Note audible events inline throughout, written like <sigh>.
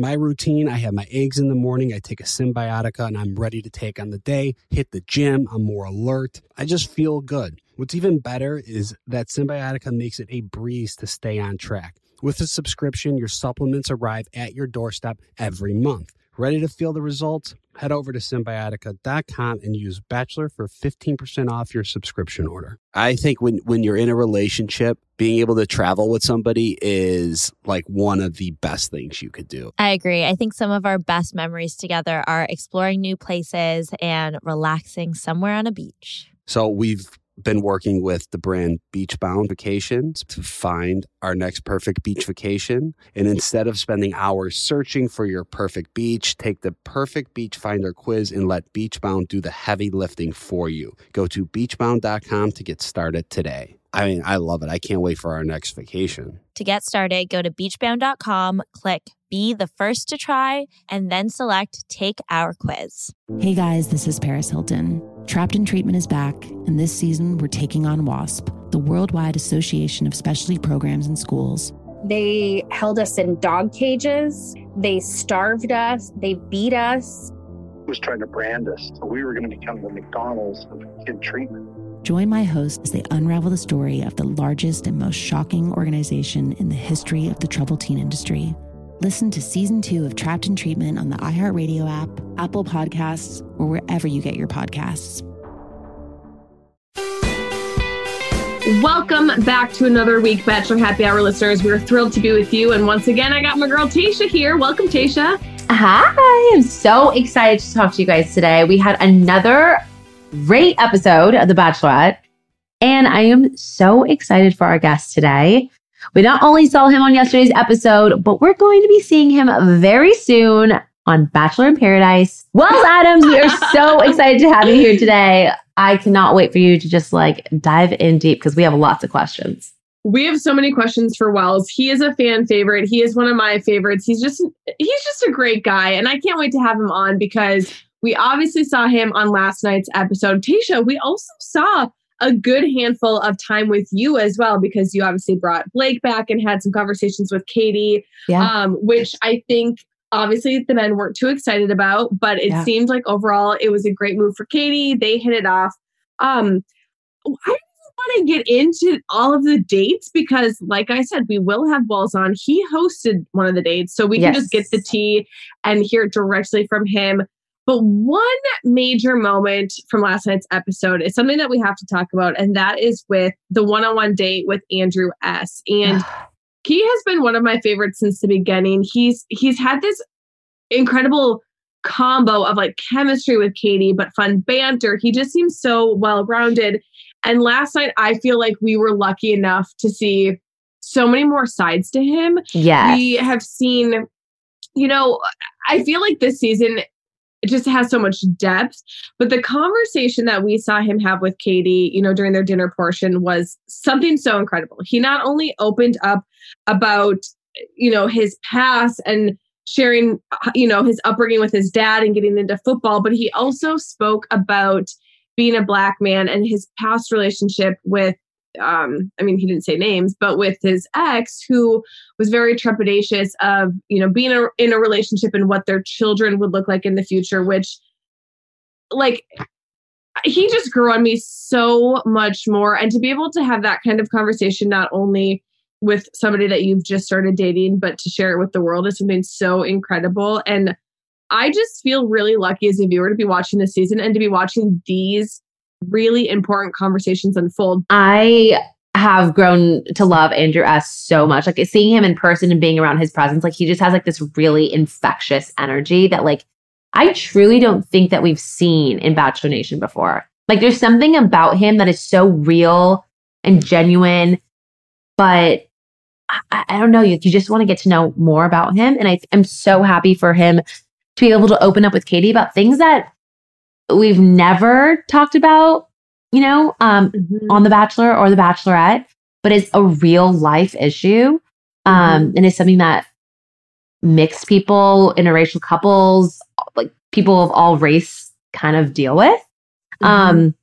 my routine I have my eggs in the morning, I take a symbiotica, and I'm ready to take on the day, hit the gym, I'm more alert. I just feel good. What's even better is that Symbiotica makes it a breeze to stay on track. With a subscription, your supplements arrive at your doorstep every month. Ready to feel the results? Head over to symbiotica.com and use Bachelor for 15% off your subscription order. I think when, when you're in a relationship, being able to travel with somebody is like one of the best things you could do. I agree. I think some of our best memories together are exploring new places and relaxing somewhere on a beach. So we've been working with the brand Beachbound Vacations to find our next perfect beach vacation. And instead of spending hours searching for your perfect beach, take the perfect beach finder quiz and let Beachbound do the heavy lifting for you. Go to beachbound.com to get started today. I mean, I love it. I can't wait for our next vacation. To get started, go to beachbound.com, click be the first to try, and then select take our quiz. Hey guys, this is Paris Hilton. Trapped in Treatment is back, and this season we're taking on WASP, the Worldwide Association of Specialty Programs and Schools. They held us in dog cages, they starved us, they beat us. Was trying to brand us. So we were going to become the McDonald's of kid treatment. Join my host as they unravel the story of the largest and most shocking organization in the history of the troubled teen industry. Listen to season two of Trapped in Treatment on the iHeartRadio app, Apple Podcasts, or wherever you get your podcasts. Welcome back to another week, Bachelor Happy Hour listeners. We're thrilled to be with you. And once again, I got my girl Tayshia here. Welcome, Tayshia. Hi, I'm so excited to talk to you guys today. We had another great episode of The Bachelorette. And I am so excited for our guest today. We not only saw him on yesterday's episode, but we're going to be seeing him very soon on Bachelor in Paradise. Wells Adams, we are so <laughs> excited to have you here today. I cannot wait for you to just like dive in deep because we have lots of questions. We have so many questions for Wells. He is a fan favorite. He is one of my favorites. He's just he's just a great guy and I can't wait to have him on because we obviously saw him on last night's episode. Tayshia, we also saw a good handful of time with you as well, because you obviously brought Blake back and had some conversations with Katie, yeah. um, which I think obviously the men weren't too excited about, but it yeah. seemed like overall it was a great move for Katie. They hit it off. Um, I want to get into all of the dates because, like I said, we will have Wells on. He hosted one of the dates, so we yes. can just get the tea and hear directly from him. But one major moment from last night's episode is something that we have to talk about, and that is with the one on one date with Andrew S. And <sighs> he has been one of my favorites since the beginning. He's he's had this incredible combo of like chemistry with Katie, but fun banter. He just seems so well rounded. And last night, I feel like we were lucky enough to see so many more sides to him. Yeah. We have seen, you know, I feel like this season it just has so much depth. But the conversation that we saw him have with Katie, you know, during their dinner portion was something so incredible. He not only opened up about, you know, his past and sharing, you know, his upbringing with his dad and getting into football, but he also spoke about being a black man and his past relationship with um, I mean, he didn't say names, but with his ex, who was very trepidatious of, you know, being a, in a relationship and what their children would look like in the future, which, like, he just grew on me so much more. And to be able to have that kind of conversation, not only with somebody that you've just started dating, but to share it with the world is something so incredible. And I just feel really lucky as a viewer to be watching this season and to be watching these really important conversations unfold. I have grown to love Andrew S so much. Like seeing him in person and being around his presence, like he just has like this really infectious energy that like I truly don't think that we've seen in Bachelor Nation before. Like there's something about him that is so real and genuine, but I, I don't know. You, you just want to get to know more about him. And I, I'm so happy for him to be able to open up with Katie about things that we've never talked about, you know, um, Mm-hmm. on The Bachelor or The Bachelorette, but it's a real life issue. Um, and it's something that mixed people, interracial couples, like people of all race kind of deal with. Um,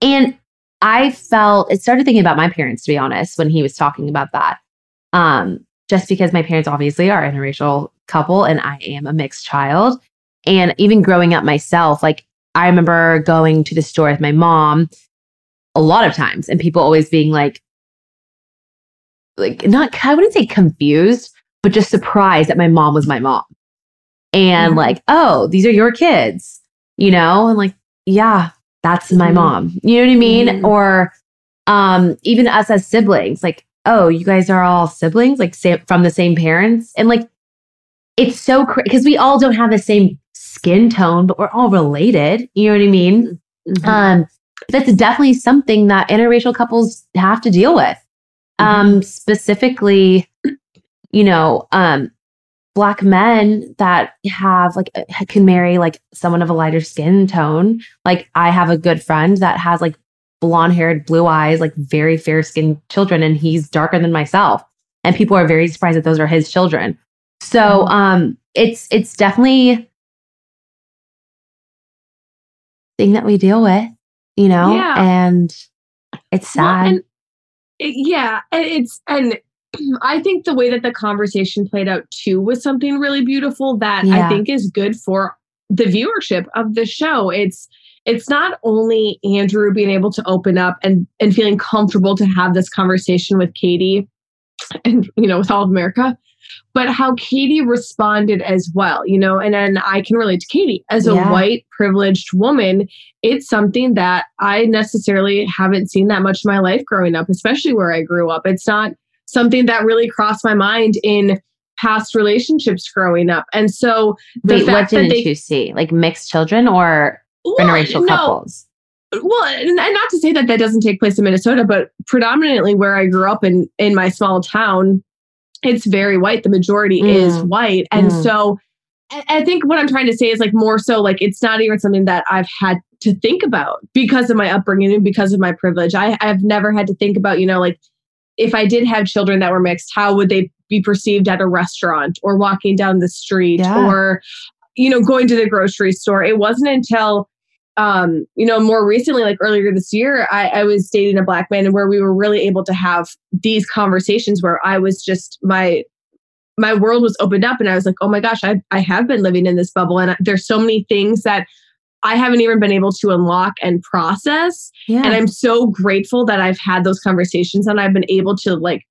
and I felt it started thinking about my parents, to be honest, when he was talking about that. Um, just because my parents obviously are an interracial couple and I am a mixed child. And even growing up myself, like I remember going to the store with my mom a lot of times and people always being like, like not, I wouldn't say confused, but just surprised that my mom was my mom. And Mhm. like, oh, these are your kids, you know? And like, yeah, that's my Mhm. mom. You know what I mean? Mhm. Or um, even us as siblings, like, oh, you guys are all siblings, like sa- from the same parents. And like, it's so crazy because we all don't have the same skin tone, but we're all related. You know what I mean? Mhm. Um, that's definitely something that interracial couples have to deal with. Um, specifically, you know, um, black men that have like uh, can marry like someone of a lighter skin tone. Like I have a good friend that has like blonde haired, blue eyes, like very fair skinned children, and he's darker than myself. And people are very surprised that those are his children. So um it's it's definitely thing that we deal with, you know, Yeah. and it's Well, sad. and it- yeah, and it's and <clears throat> I think the way that the conversation played out too was something really beautiful that Yeah. I think is good for the viewership of the show. It's it's not only Andrew being able to open up and and feeling comfortable to have this conversation with Katie and you know with all of America, but how Katie responded as well, you know, and then I can relate to Katie as a white privileged woman. It's something that I necessarily haven't seen that much in my life growing up, especially where I grew up. It's not something that really crossed my mind in past relationships growing up. And so the Wait, what that didn't they you see? Like mixed children or Well, interracial no, couples? well and, and not to say that that doesn't take place in minnesota but predominantly where i grew up in in my small town it's very white the majority is Mm. white and Mm. so I, I think what i'm trying to say is like more so like it's not even something that i've had to think about because of my upbringing and because of my privilege i i've never had to think about you know like if i did have children that were mixed how would they be perceived at a restaurant or walking down the street Yeah. or you know going to the grocery store it wasn't until um, you know, more recently, like earlier this year, I, I was dating a black man and where we were really able to have these conversations where I was just my my world was opened up and I was like, oh my gosh, I I have been living in this bubble and there's so many things that I haven't even been able to unlock and process. Yeah. And I'm so grateful that I've had those conversations and I've been able to like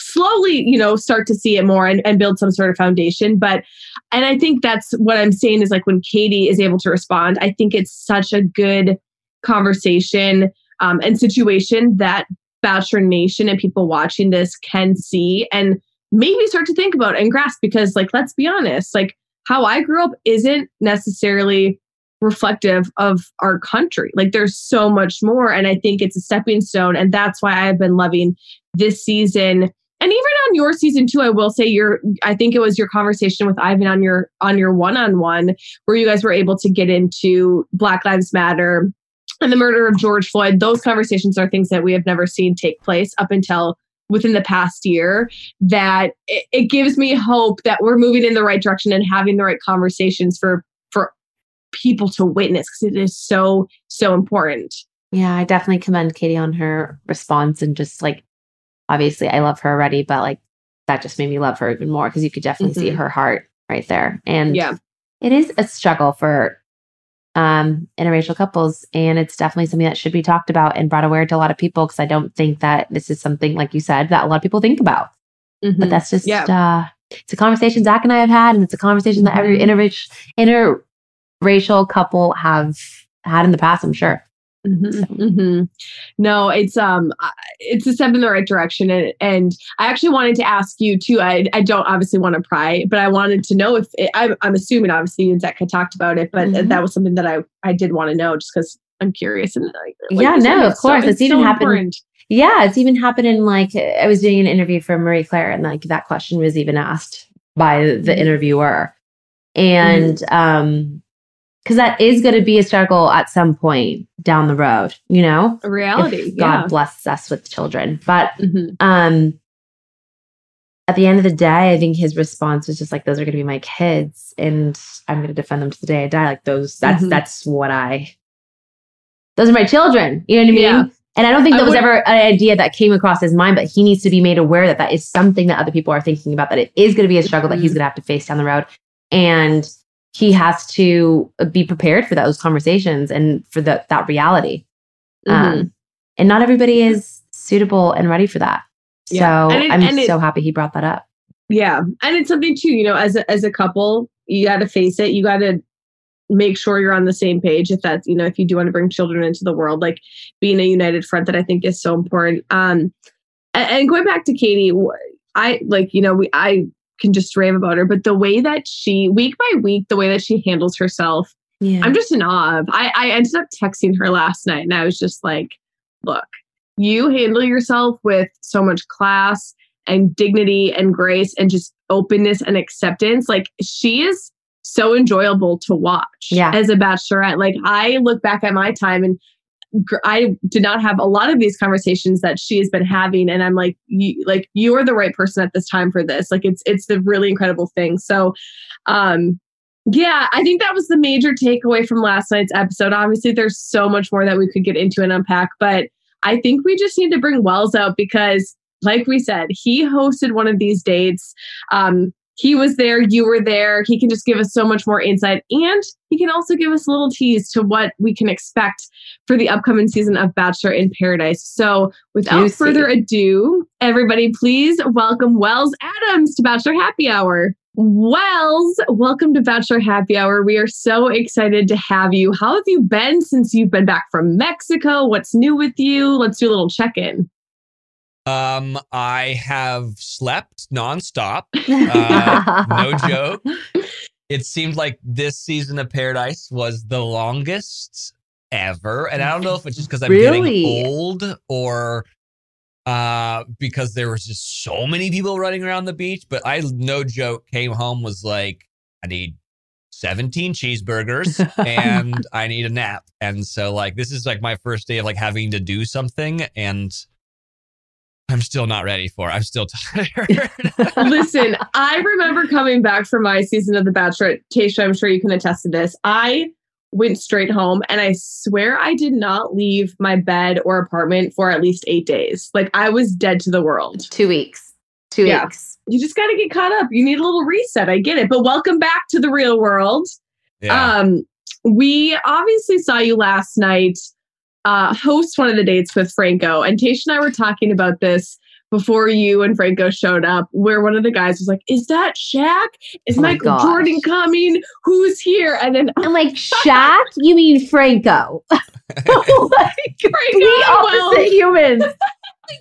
slowly, you know, start to see it more and, and build some sort of foundation. But and I think that's what I'm saying is like when Katie is able to respond, I think it's such a good conversation um, and situation that Bachelor Nation and people watching this can see and maybe start to think about and grasp because like let's be honest, like how I grew up isn't necessarily reflective of our country. Like there's so much more and I think it's a stepping stone and that's why I've been loving this season and even on your season two, i will say your i think it was your conversation with ivan on your on your one-on-one where you guys were able to get into black lives matter and the murder of george floyd. Those conversations are things that we have never seen take place up until within the past year that it, it gives me hope that we're moving in the right direction and having the right conversations for for people to witness because it is so so important. Yeah, I definitely commend Katie on her response and just like obviously I love her already, but like that just made me love her even more because you could definitely see Mhm. her heart right there. And yeah it is a struggle for um interracial couples and it's definitely something that should be talked about and brought aware to a lot of people because I don't think that this is something like you said that a lot of people think about. But that's just Yeah. uh it's a conversation Zac and I have had and it's a conversation that every Mhm. interracial interracial couple have had in the past, I'm sure. Mm-hmm, mm-hmm. No, it's um, it's a step in the right direction, and and I actually wanted to ask you too. I I don't obviously want to pry, but I wanted to know if it, I, I'm assuming obviously you and Zac had talked about it, but mm-hmm. that was something that I I did want to know just because I'm curious and like, yeah, no, of course, so, it's, it's, even so happened. Important. Yeah, it's even happened in like I was doing an interview for Marie Claire, and like that question was even asked by the mm-hmm. interviewer, and mm-hmm. um because that is going to be a struggle at some point down the road, you know? A reality. God blesses us with children. But mm-hmm. um at the end of the day, I think his response was just like, those are gonna be my kids and I'm gonna defend them to the day I die. Like those that's mm-hmm. that's what I those are my children. You know what I mean? Yeah. And I don't think that I was would, ever an idea that came across his mind, but he needs to be made aware that that is something that other people are thinking about, that it is going to be a struggle mm-hmm. that he's mm-hmm. going to have to face down the road. And he has to be prepared for those conversations and for the, that reality. Mm-hmm. Um, and not everybody is suitable and ready for that. Yeah. So it, I'm so it, happy he brought that up. Yeah. And it's something too, you know, as a, as a couple, you got to face it. You got to make sure you're on the same page if that's, you know, if you do want to bring children into the world, like being a united front that I think is so important. Um, and, and going back to Katie, I like, you know, we, I can just rave about her. But the way that she, week by week, the way that she handles herself, yeah. I'm just in awe of. I, I ended up texting her last night and I was just like, look, you handle yourself with so much class and dignity and grace and just openness and acceptance. Like she is so enjoyable to watch yeah. as a bachelorette. Like I look back at my time and I did not have a lot of these conversations that she has been having, and I'm like, you, like you are the right person at this time for this. Like it's it's a really incredible thing. So, um, yeah, I think that was the major takeaway from last night's episode. Obviously, there's so much more that we could get into and unpack, but I think we just need to bring Wells out because, like we said, he hosted one of these dates. Um, he was there, you were there. He can just give us so much more insight. And he can also give us a little tease to what we can expect for the upcoming season of Bachelor in Paradise. So, without Juicy. further ado, everybody, please welcome Wells Adams to Bachelor Happy Hour. Wells, welcome to Bachelor Happy Hour. We are so excited to have you. How have you been since you've been back from Mexico? What's new with you? Let's do a little check in. Um, I have slept nonstop. <laughs> Uh, no <laughs> joke. It seemed like this season of Paradise was the longest ever, and I don't know if it's just because I'm really? getting old or uh because there was just so many people running around the beach. But I, no joke, came home was like, I need 17 cheeseburgers and <laughs> I need a nap. And so like this is like my first day of like having to do something and I'm still not ready for. I'm still <laughs> tired. <laughs> Listen, I remember coming back from my season of The Bachelor. Tayshia, I'm sure you can attest to this. I went straight home and I swear I did not leave my bed or apartment for at least eight days. Like I was dead to the world. Two weeks. Two yeah. weeks. You just got to get caught up. You need a little reset. I get it. But welcome back to the real world. Yeah. Um, we obviously saw you last night uh, host one of the dates with Franco. And Tayshia and I were talking about this before you and Franco showed up, where one of the guys was like, Is that Shaq? Is oh Michael gosh. Jordan coming? Who's here? And then I'm like, <laughs> Shaq? you mean Franco? <laughs> <laughs> like, Franco, opposite humans.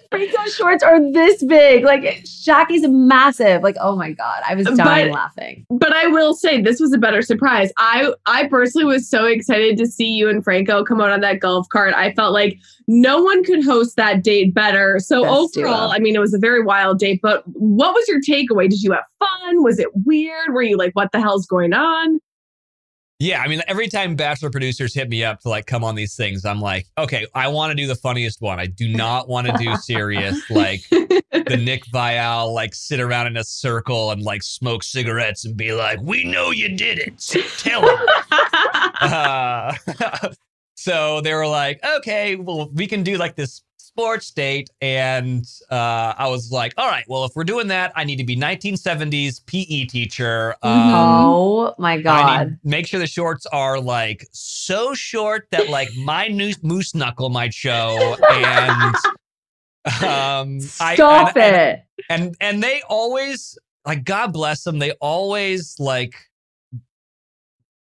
Franco shorts are this big. Like is massive. Like, oh my God. I was dying but, laughing. But I will say this was a better surprise. I I personally was so excited to see you and Franco come out on that golf cart. I felt like no one could host that date better. So Best overall, duo. I mean, it was a very wild date, but what was your takeaway? Did you have fun? Was it weird? Were you like, what the hell's going on? Yeah, I mean, every time Bachelor producers hit me up to like come on these things, I'm like, okay, I want to do the funniest one. I do not want to do serious, like the <laughs> Nick Viall, like sit around in a circle and like smoke cigarettes and be like, we know you did it. Tell them. <laughs> uh, <laughs> so they were like, okay, well, we can do like this sports date. And uh, I was like, all right, well, if we're doing that, I need to be 1970s PE teacher. Um, oh my God. make sure the shorts are like so short that like my new moose knuckle might show. And um, stop I, and, it. And, and, and they always, like, God bless them, they always like,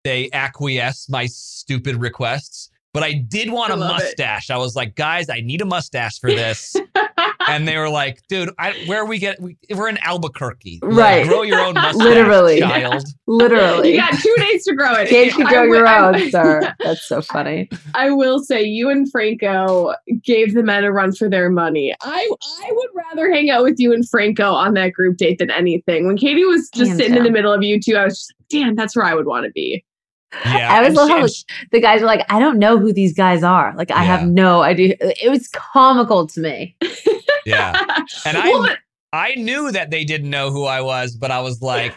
they acquiesce my stupid requests but I did want I a love it. mustache. I was like, guys, I need a mustache for this. <laughs> and they were like, dude, I, where we get, we, we're in Albuquerque. Like, Right. grow your own <laughs> mustache, Literally. child. Literally. you got two days to grow it. Kids <laughs> can I grow wi- your I- own, sir. That's so funny. I will say you and Franco gave the men a run for their money. I I would rather hang out with you and Franco on that group date than anything. When Katie was just Hands sitting in the middle of you two, I was just damn, that's where I would want to be. Yeah. I always and love she- how like, the guys were like, I don't know who these guys are. Like, I have no idea. It was comical to me. Yeah. <laughs> And I- Well, I knew that they didn't know who I was, but I was like,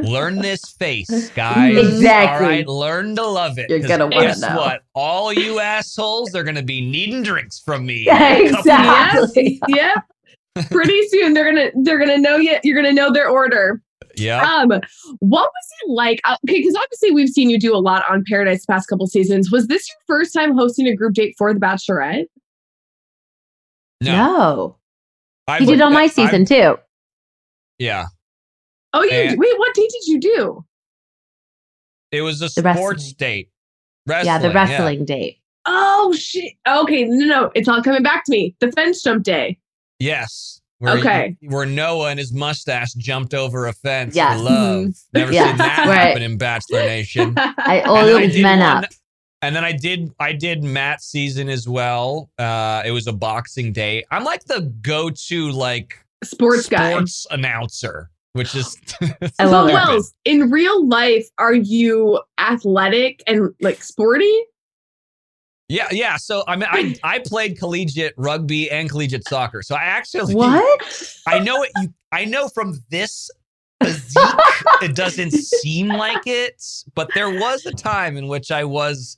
learn this face, guys. Exactly. All right, learn to love it. You're 'Cause gonna wanna guess know. what? All you assholes are gonna be needing drinks from me. Yeah, <laughs> in a exactly. yeah. Pretty soon they're gonna they're gonna know you you're gonna know their order. Yeah. Um, what was it like? uh, Okay, because obviously we've seen you do a lot on Paradise the past couple seasons. Was this your first time hosting a group date for The Bachelorette? No. I He did on my I- season too. yeah. Oh, you And- wait. What date did you do? It was a The wrestling. sports date. Wrestling, yeah, the wrestling date. Oh shit. Okay, no, no, it's all coming back to me. The fence jump day. Yes. Where, Okay. Where Noah and his mustache jumped over a fence Yes. for love. Mhm. Never Yeah, seen that right. happen in Bachelor Nation. <laughs> I And then I oiled men one- up. And then I did I did Matt season as well. Uh it was a boxing day. I'm like the go-to like Sports guy. sports announcer, which is <laughs> I love it. Wells, in real life, are you athletic and like sporty? Yeah, yeah. So I mean I <laughs> I played collegiate rugby and collegiate soccer. So I actually What? I know it you I know from this physique it doesn't seem like it, but there was a time in which I was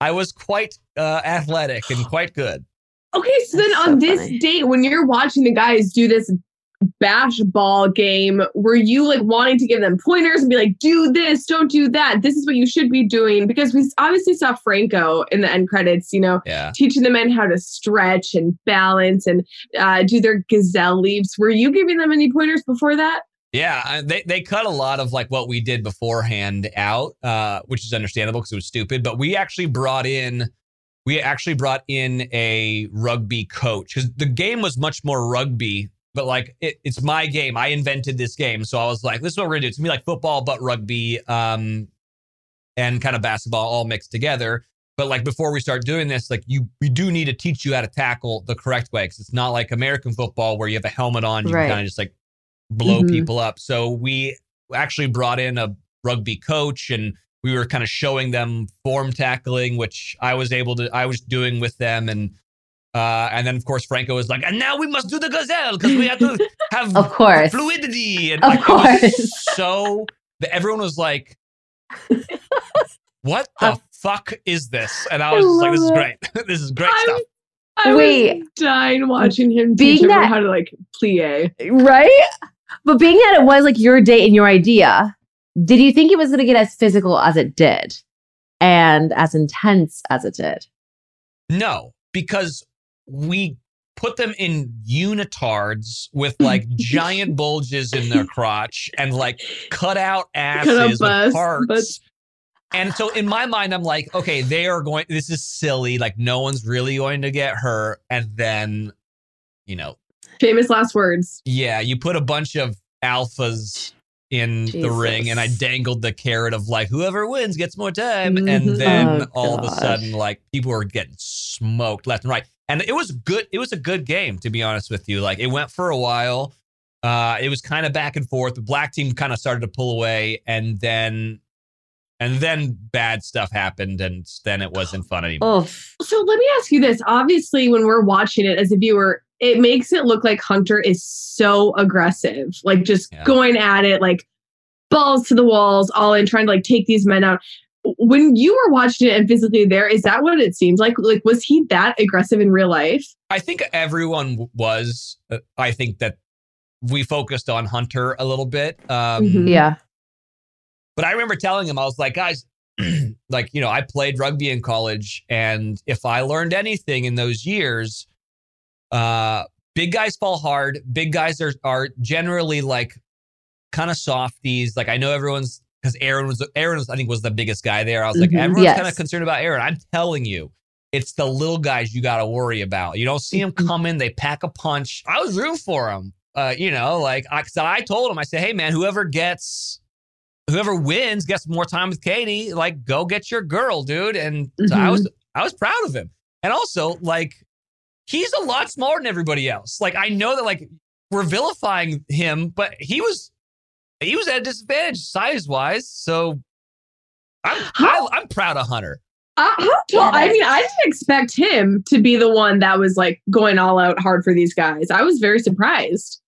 I was quite uh, athletic and quite good. Okay, so then That's on so this funny. date, when you're watching the guys do this bash ball game, were you like wanting to give them pointers and be like, do this, don't do that? This is what you should be doing? Because we obviously saw Franco in the end credits, you know, Yeah. teaching the men how to stretch and balance and uh, do their gazelle leaps. Were you giving them any pointers before that? Yeah, they they cut a lot of like what we did beforehand out, uh, which is understandable because it was stupid. But we actually brought in, we actually brought in a rugby coach because the game was much more rugby. But like it, it's my game. I invented this game, so I was like, "This is what we're gonna do." It's gonna be like football, but rugby, um, and kind of basketball all mixed together. But like before we start doing this, like you, we do need to teach you how to tackle the correct way because it's not like American football where you have a helmet on, you Right. kind of just like blow Mhm. people up. So we actually brought in a rugby coach and we were kind of showing them form tackling, which I was able to, I was doing with them. And, uh, and then of course Franco was like, and now we must do the gazelle because we have to <laughs> have Of course. fluidity. And Of like, course. so that everyone was like, what the fuck is this? And I I was just like, this is great. <laughs> this is great I'm- stuff. I Wait. was dying watching him Being teach everyone that- how to like plie. Right? But being that it was like your date and your idea, did you think it was going to get as physical as it did and as intense as it did? No, because we put them in unitards with <laughs> like giant bulges in their crotch and like cut out asses with parts. but- And so in my mind, I'm like, okay, they are going, this is silly. Like, no one's really going to get hurt. And then, you know, Famous last words. yeah, you put a bunch of alphas in the ring and I dangled the carrot of like whoever wins gets more time. Mhm. and then Oh, all of a sudden like people were getting smoked left and right. And it was good it was a good game to be honest with you. Like it went for a while. Uh it was kind of back and forth. The black team kind of started to pull away and then and then bad stuff happened and then it wasn't fun anymore. Oh, So let me ask you this. Obviously, when we're watching it as a viewer, it makes it look like Hunter is so aggressive, like just Yeah. going at it, like balls to the walls, all in, trying to like take these men out. When you were watching it and physically there, is that what it seems like? Like, was he that aggressive in real life? I think everyone was. Uh, I think that we focused on Hunter a little bit. Um, Mhm. yeah. But I remember telling him, I was like, guys, <clears throat> like, you know, I played rugby in college. And if I learned anything in those years, uh, big guys fall hard. Big guys are, are generally like kind of softies. Like, I know everyone's because Aaron was Aaron was I think was the biggest guy there. I was like, Mhm. everyone's Yes. kind of concerned about Aaron. I'm telling you, it's the little guys you got to worry about. You don't see them Mhm. coming; they pack a punch. I was rooting for him. Uh, you know, like I, 'cause I told him, I said, hey man, whoever gets. Whoever wins gets more time with Katie. Like, go get your girl, dude. And so I was, I was proud of him. And also, like, he's a lot smaller than everybody else. Like, I know that, like, we're vilifying him, but he was he was at a disadvantage size wise. So I'm I, I'm proud of Hunter. Uh, how tall? I mean, I didn't expect him to be the one that was like going all out hard for these guys. I was very surprised.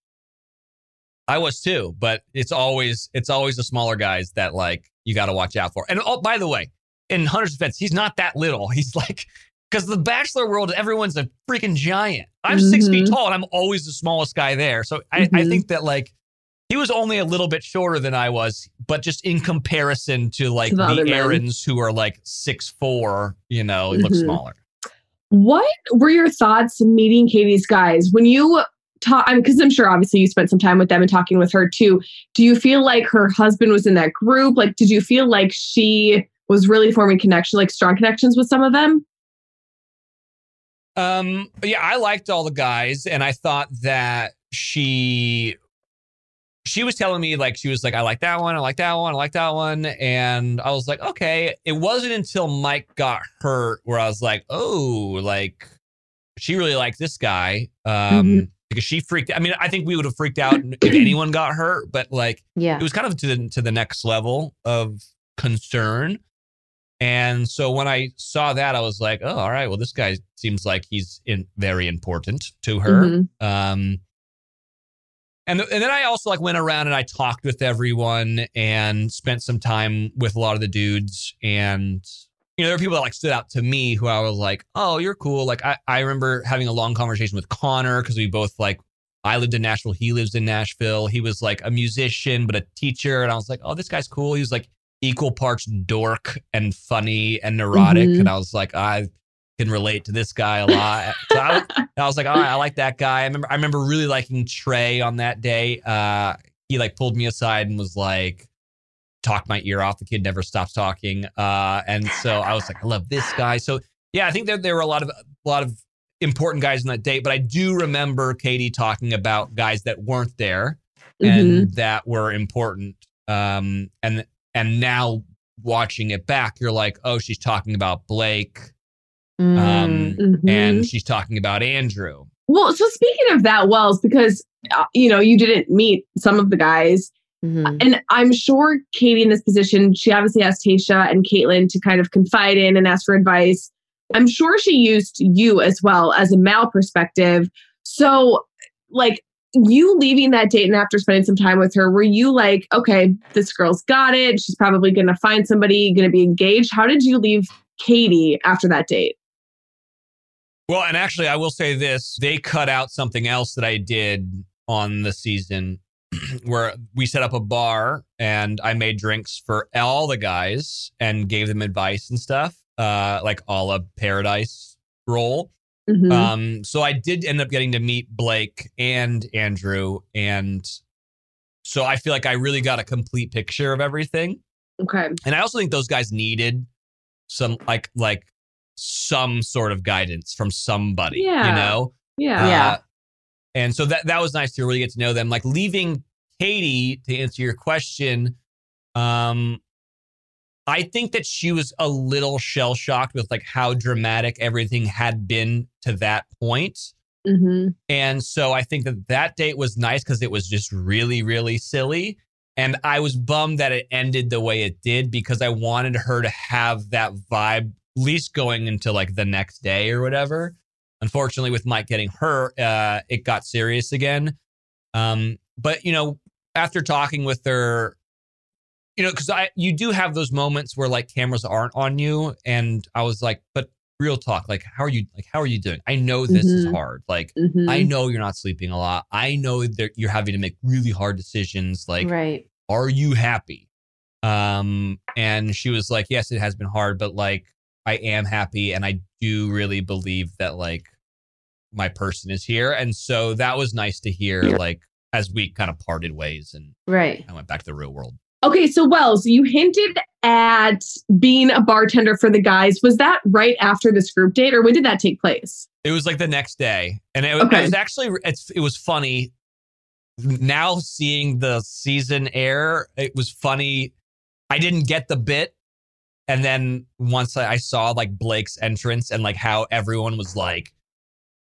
I was too, but it's always it's always the smaller guys that like you got to watch out for. And oh, by the way, in Hunter's defense, he's not that little. <laughs> He's like because the Bachelor world, everyone's a freaking giant. I'm six feet Mhm. tall, and I'm always the smallest guy there. So I, I Mhm. think that like he was only a little bit shorter than I was, but just in comparison to like To the the. Aarons who are like six four, you know, he looks Mhm. smaller. What were your thoughts meeting Katie's guys when you talk? Because I'm sure obviously you spent some time with them and talking with her too. Do you feel like her husband was in that group? Like, did you feel like she was really forming connection, like strong connections with some of them? Um, but yeah, I liked all the guys, and I thought that she she was telling me like she was like, I like that one, I like that one, I like that one. And I was like, okay. It wasn't until Mike got hurt where I was like, oh, like she really liked this guy. Um, Mhm. because she freaked I mean, I think we would have freaked out if <clears throat> anyone got hurt, but like Yeah. it was kind of to the to the next level of concern. And so when I saw that, I was like, oh, all right, well, this guy seems like he's in very important to her. Mhm. Um, and, th- and then I also like went around and I talked with everyone and spent some time with a lot of the dudes. And, you know, there were people that like stood out to me who I was like, oh, you're cool. Like, I, I remember having a long conversation with Connor because we both like, I lived in Nashville. He lives in Nashville. He was like a musician, but a teacher. And I was like, oh, this guy's cool. He was like equal parts dork and funny and neurotic. Mhm. And I was like, I can relate to this guy a lot. So I, <laughs> I was like, all right, I like that guy. I remember, I remember really liking Trey on that day. Uh, he like pulled me aside and was like, talked my ear off. The kid never stops talking. Uh, and so I was like, I love this guy. So yeah, I think that there were a lot of a lot of important guys on that date. But I do remember Katie talking about guys that weren't there and that were important. Um, and and now watching it back, you're like, oh, she's talking about Blake Mm. um, Mhm. and she's talking about Andrew. Well, so speaking of that, Wells, because uh, you know you didn't meet some of the guys, Mhm. and I'm sure Katie in this position, she obviously asked Tayshia and Kaitlyn to kind of confide in and ask for advice. I'm sure she used you as well as a male perspective. So, like you leaving that date and after spending some time with her, were you like, okay, this girl's got it. She's probably going to find somebody, going to be engaged. How did you leave Katie after that date? Well, and actually, I will say this: they cut out something else that I did on the season, <clears throat> where we set up a bar and I made drinks for all the guys and gave them advice and stuff, uh, like a la Paradise role. Mhm. Um, so I did end up getting to meet Blake and Andrew, and so I feel like I really got a complete picture of everything. okay. And I also think those guys needed some like like some sort of guidance from somebody, Yeah. you know? Yeah. Yeah. Uh, and so that that was nice to really get to know them. Like leaving Katie to answer your question, um, I think that she was a little shell shocked with like how dramatic everything had been to that point. hmm And so I think that that date was nice because it was just really, really silly. And I was bummed that it ended the way it did because I wanted her to have that vibe, at least going into like the next day or whatever. Unfortunately, with Mike getting hurt, uh, it got serious again. Um, but you know, after talking with her, you know, because I you do have those moments where like cameras aren't on you, and I was like, but real talk, like how are you? Like how are you doing? I know this is Mhm. hard. Like hmm I know you're not sleeping a lot. I know that you're having to make really hard decisions. Like, right. are you happy? Um, and she was like, Yes, it has been hard, but like I am happy and I do really believe that like my person is here. And so that was nice to hear, like, as we kind of parted ways and Right. I went back to the real world. Okay, so Wells, you hinted at being a bartender for the guys. Was that right after this group date, or when did that take place? It was like the next day, and it, was- Okay. it was actually it's, it was funny. Now seeing the season air, it was funny. I didn't get the bit, and then once I, I saw like Blake's entrance and like how everyone was like,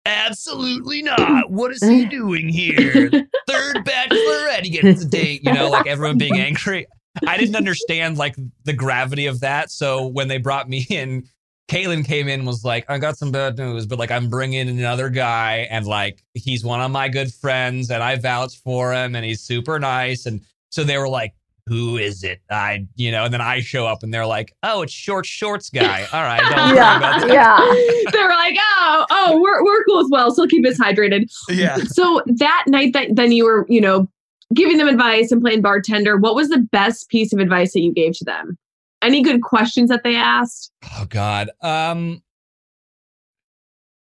"Absolutely not! What is he doing here? <laughs> Third bachelorette, he gets a date." You know, like everyone being <laughs> angry. I didn't understand like the gravity of that. So when they brought me in, Kaitlyn came in and was like, I got some bad news, but like I'm bringing in another guy and like he's one of my good friends and I vouch for him and he's super nice. And so they were like, who is it? I, you know, and then I show up and they're like, oh, it's short shorts guy. All right. Don't worry about that. yeah. <laughs> they're like, oh, oh, we're, we're cool as well. So keep us hydrated. Yeah. So that night that then you were, you know, giving them advice and playing bartender, what was the best piece of advice that you gave to them? Any good questions that they asked? Oh God. Um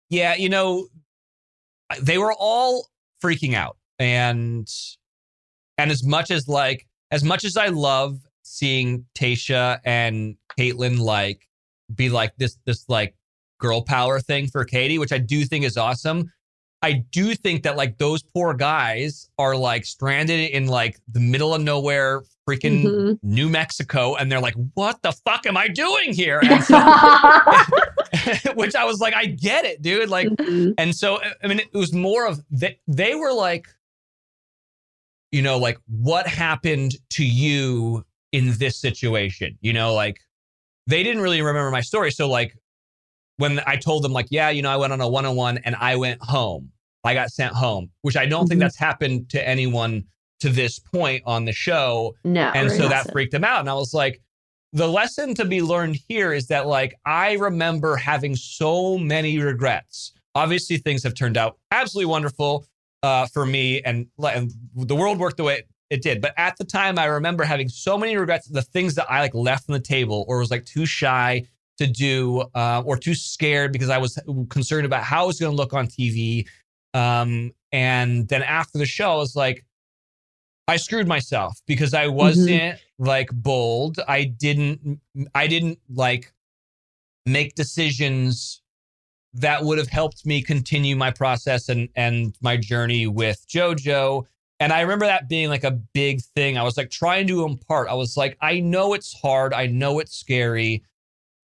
Yeah, you know, they were all freaking out. And and as much as like as much as I love seeing Tayshia and Kaitlyn like be like this this like girl power thing for Katie, which I do think is awesome. I do think that like those poor guys are like stranded in like the middle of nowhere, freaking Mhm. New Mexico, and they're like, "What the fuck am I doing here?" So, <laughs> <laughs> which I was like, "I get it, dude." Like, Mhm. and so I mean, it was more of they, they were like, you know, like what happened to you in this situation? You know, like they didn't really remember my story. So like when I told them, like, yeah, you know, I went on a one on one and I went home. I got sent home, which I don't think Mhm. that's happened to anyone to this point on the show no. and so that freaked them out and i was like the lesson to be learned here is that like i remember having so many regrets obviously things have turned out absolutely wonderful uh, for me and, and the world worked the way it, it did. But at the time i remember having so many regrets the things that i like left on the table or was like too shy to do uh, or too scared because i was concerned about how it was going to look on tv um, and then after the show i was like I screwed myself because I wasn't like bold. I didn't I didn't like make decisions that would have helped me continue my process and and my journey with JoJo. And I remember that being like a big thing. I was like trying to impart. I was like, I know it's hard. I know it's scary.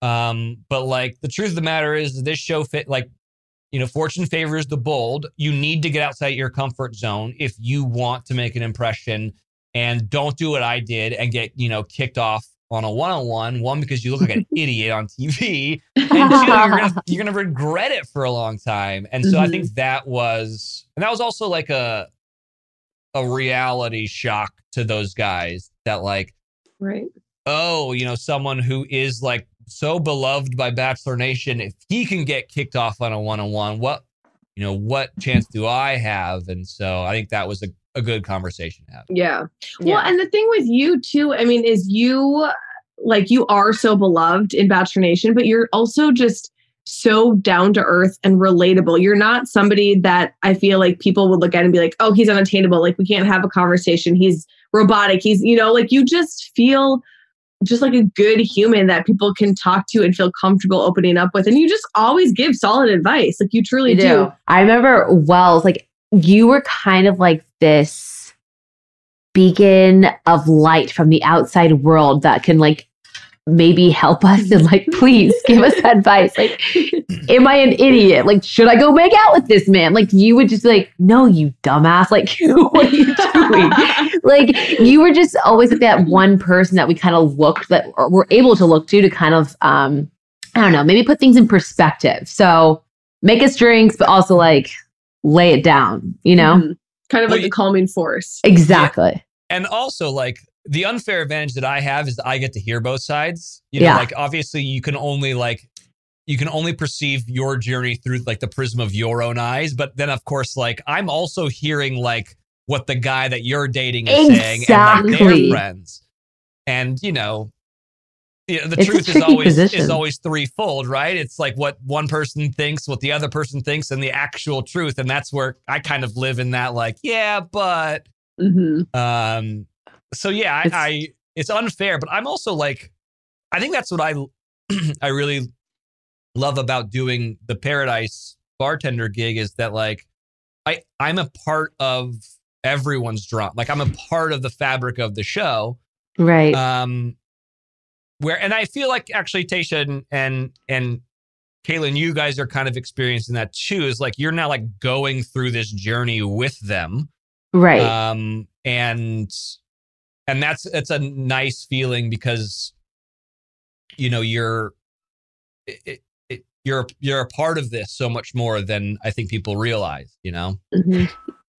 Um, but like the truth of the matter is this show fit like you know, fortune favors the bold. You need to get outside your comfort zone if you want to make an impression. And don't do what I did and get, you know, kicked off on a one-on-one. One, because you look like an <laughs> idiot on TV. <laughs> And two, you're gonna you're gonna regret it for a long time. And so I Mhm. think that was and that was also like a a reality shock to those guys that like Right. oh, you know, someone who is like so beloved by Bachelor Nation, if he can get kicked off on a one on one, what, you know, what chance do I have? And so I think that was a, a good conversation to have. Yeah. Yeah. Well, and the thing with you too, I mean, is you like you are so beloved in Bachelor Nation, but you're also just so down to earth and relatable. You're not somebody that I feel like people would look at and be like, oh, he's unattainable. Like we can't have a conversation. He's robotic. He's, you know, like you just feel just like a good human that people can talk to and feel comfortable opening up with. And you just always give solid advice. Like you truly do. do. I remember Wells, like you were kind of like this beacon of light from the outside world that can like maybe help us and like <laughs> please give us advice. Like, am I an idiot? Like, should I go make out with this man? Like, you would just be like, no, you dumbass. Like, <laughs> what are you doing? like you were just always like that one person that we kind of looked that or were able to look to to kind of um I don't know, maybe put things in perspective. So make us drinks, but also like lay it down, you know? Mhm. Kind of Well, like a calming force. Exactly. And also, like, the unfair advantage that I have is that I get to hear both sides. You know, Yeah. like, obviously, you can only, like, you can only perceive your journey through like the prism of your own eyes. But then, of course, like, I'm also hearing, like, what the guy that you're dating is saying and like their Exactly. friends. And, you know, yeah, the It's truth is always position. is always threefold, right? It's like what one person thinks, what the other person thinks, and the actual truth. And that's where I kind of live in that, like, yeah, but hmm um, so yeah, I, It's- I it's unfair, but I'm also like, I think that's what I <clears throat> I really love about doing the Paradise bartender gig is that like I I'm a part of everyone's drama. Like I'm a part of the fabric of the show. Right. Um where and I feel like actually Tayshia and and and Kaitlyn, you guys are kind of experiencing that too. Is like you're now like going through this journey with them. right. Um and and that's it's a nice feeling because you know you're it, it, you're you're a part of this so much more than I think people realize, you know. Mhm.